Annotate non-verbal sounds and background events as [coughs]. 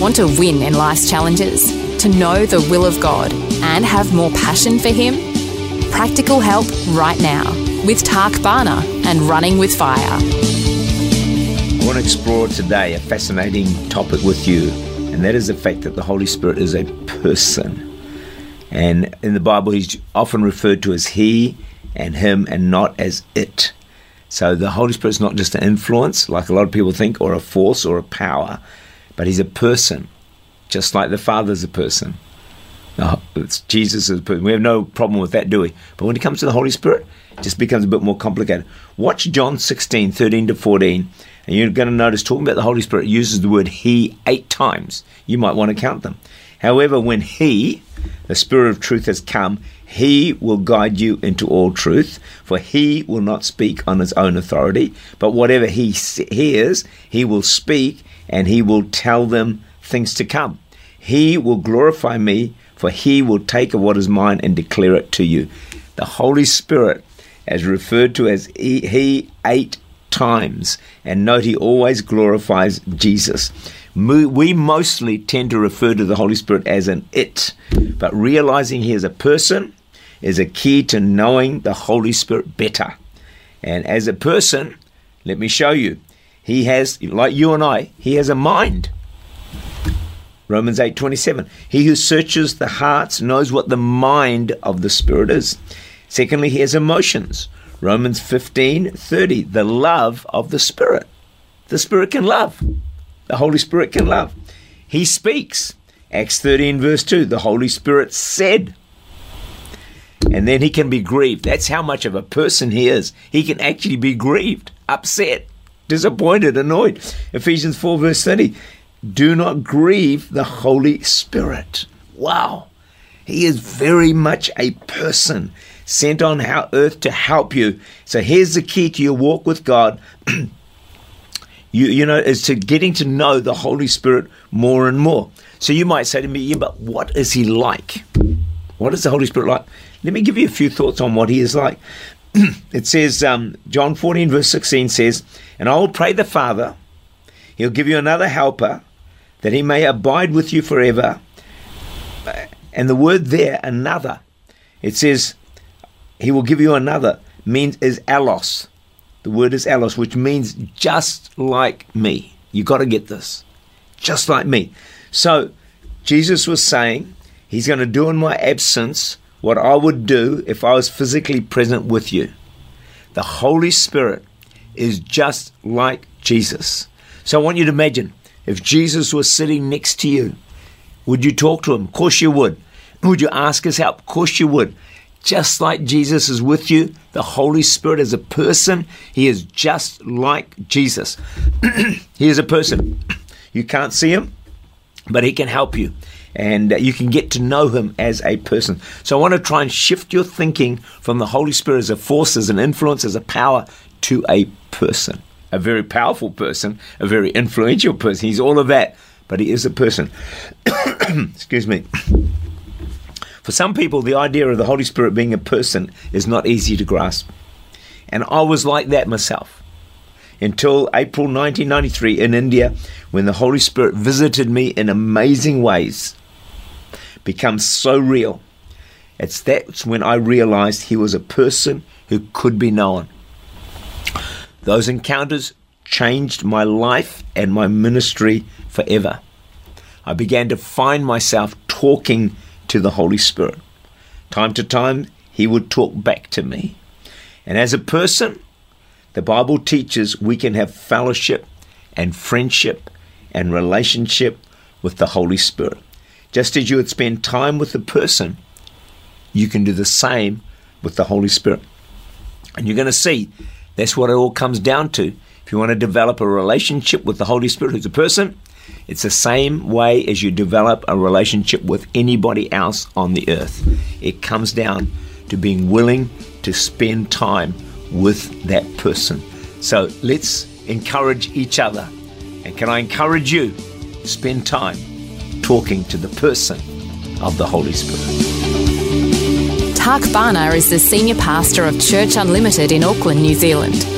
Want to win in life's challenges? To know the will of God and have more passion for Him? Practical help right now with Tak Bhana and Running with Fire. I want to explore today a fascinating topic with you, and that is the fact that the Holy Spirit is a person. And in the Bible, he's often referred to as He and Him and not as it. So the Holy Spirit is not just an influence, like a lot of people think, or a force or a power but he's a person, just like the Father's a person. it's Jesus is a person. We have no problem with that, do we? But when it comes to the Holy Spirit, it just becomes a bit more complicated. Watch John 16, 13 to 14, and you're going to notice talking about the Holy Spirit uses the word He eight times. You might want to count them. However, when He, the Spirit of truth, has come, He will guide you into all truth, for He will not speak on His own authority, but whatever He hears, He will speak, and he will tell them things to come. He will glorify me, for he will take of what is mine and declare it to you. The Holy Spirit, as referred to as he, he eight times, and note he always glorifies Jesus. We mostly tend to refer to the Holy Spirit as an it, but realizing he is a person is a key to knowing the Holy Spirit better. And as a person, let me show you. He has, like you and I, he has a mind. Romans 8:27. He who searches the hearts knows what the mind of the Spirit is. Secondly, he has emotions. Romans 15:30. The love of the Spirit. The Spirit can love. The Holy Spirit can love. He speaks. Acts 13, verse 2. The Holy Spirit said. And then he can be grieved. That's how much of a person he is. He can actually be grieved, upset, disappointed, annoyed. Ephesians 4, verse 30. Do not grieve the Holy Spirit. Wow. He is very much a person sent on earth to help you. So here's the key to your walk with God. [clears throat] you, you know, is to getting to know the Holy Spirit more and more. So you might say to me, yeah, but what is he like? What is the Holy Spirit like? Let me give you a few thoughts on what he is like. [clears throat] it says, um, John 14, verse 16 says, And I will pray the Father, he'll give you another helper, that he may abide with you forever. And the word there, another, it says, He will give you another, means is allos. The word is allos, which means just like me. You got to get this. Just like me. So, Jesus was saying, He's going to do in my absence what I would do if I was physically present with you. The Holy Spirit is just like Jesus. So I want you to imagine if Jesus was sitting next to you, would you talk to him? Of course you would. Would you ask his help? Of course you would. Just like Jesus is with you, the Holy Spirit is a person. He is just like Jesus. [clears throat] he is a person. [clears throat] You can't see him, but he can help you and uh, you can get to know him as a person. So I want to try and shift your thinking from the Holy Spirit as a force, as an influence, as a power to a person. A very powerful person, a very influential person. He's all of that, but he is a person. [coughs] Excuse me. For some people, the idea of the Holy Spirit being a person is not easy to grasp. And I was like that myself until April 1993 in India when the Holy Spirit visited me in amazing ways becomes so real. It's that's when I realized he was a person who could be known. Those encounters changed my life and my ministry forever. I began to find myself talking to the Holy Spirit. Time to time, he would talk back to me. And as a person, the Bible teaches we can have fellowship and friendship and relationship with the Holy Spirit. Just as you would spend time with a person, you can do the same with the Holy Spirit. And you're going to see that's what it all comes down to. If you want to develop a relationship with the Holy Spirit, who's a person, It's the same way as you develop a relationship with anybody else on the earth. It comes down to being willing to spend time with that person. So let's encourage each other. And can I encourage you? Spend time talking to the person of the Holy Spirit. Tak Bhana is the Senior Pastor of Church Unlimited in Auckland, New Zealand.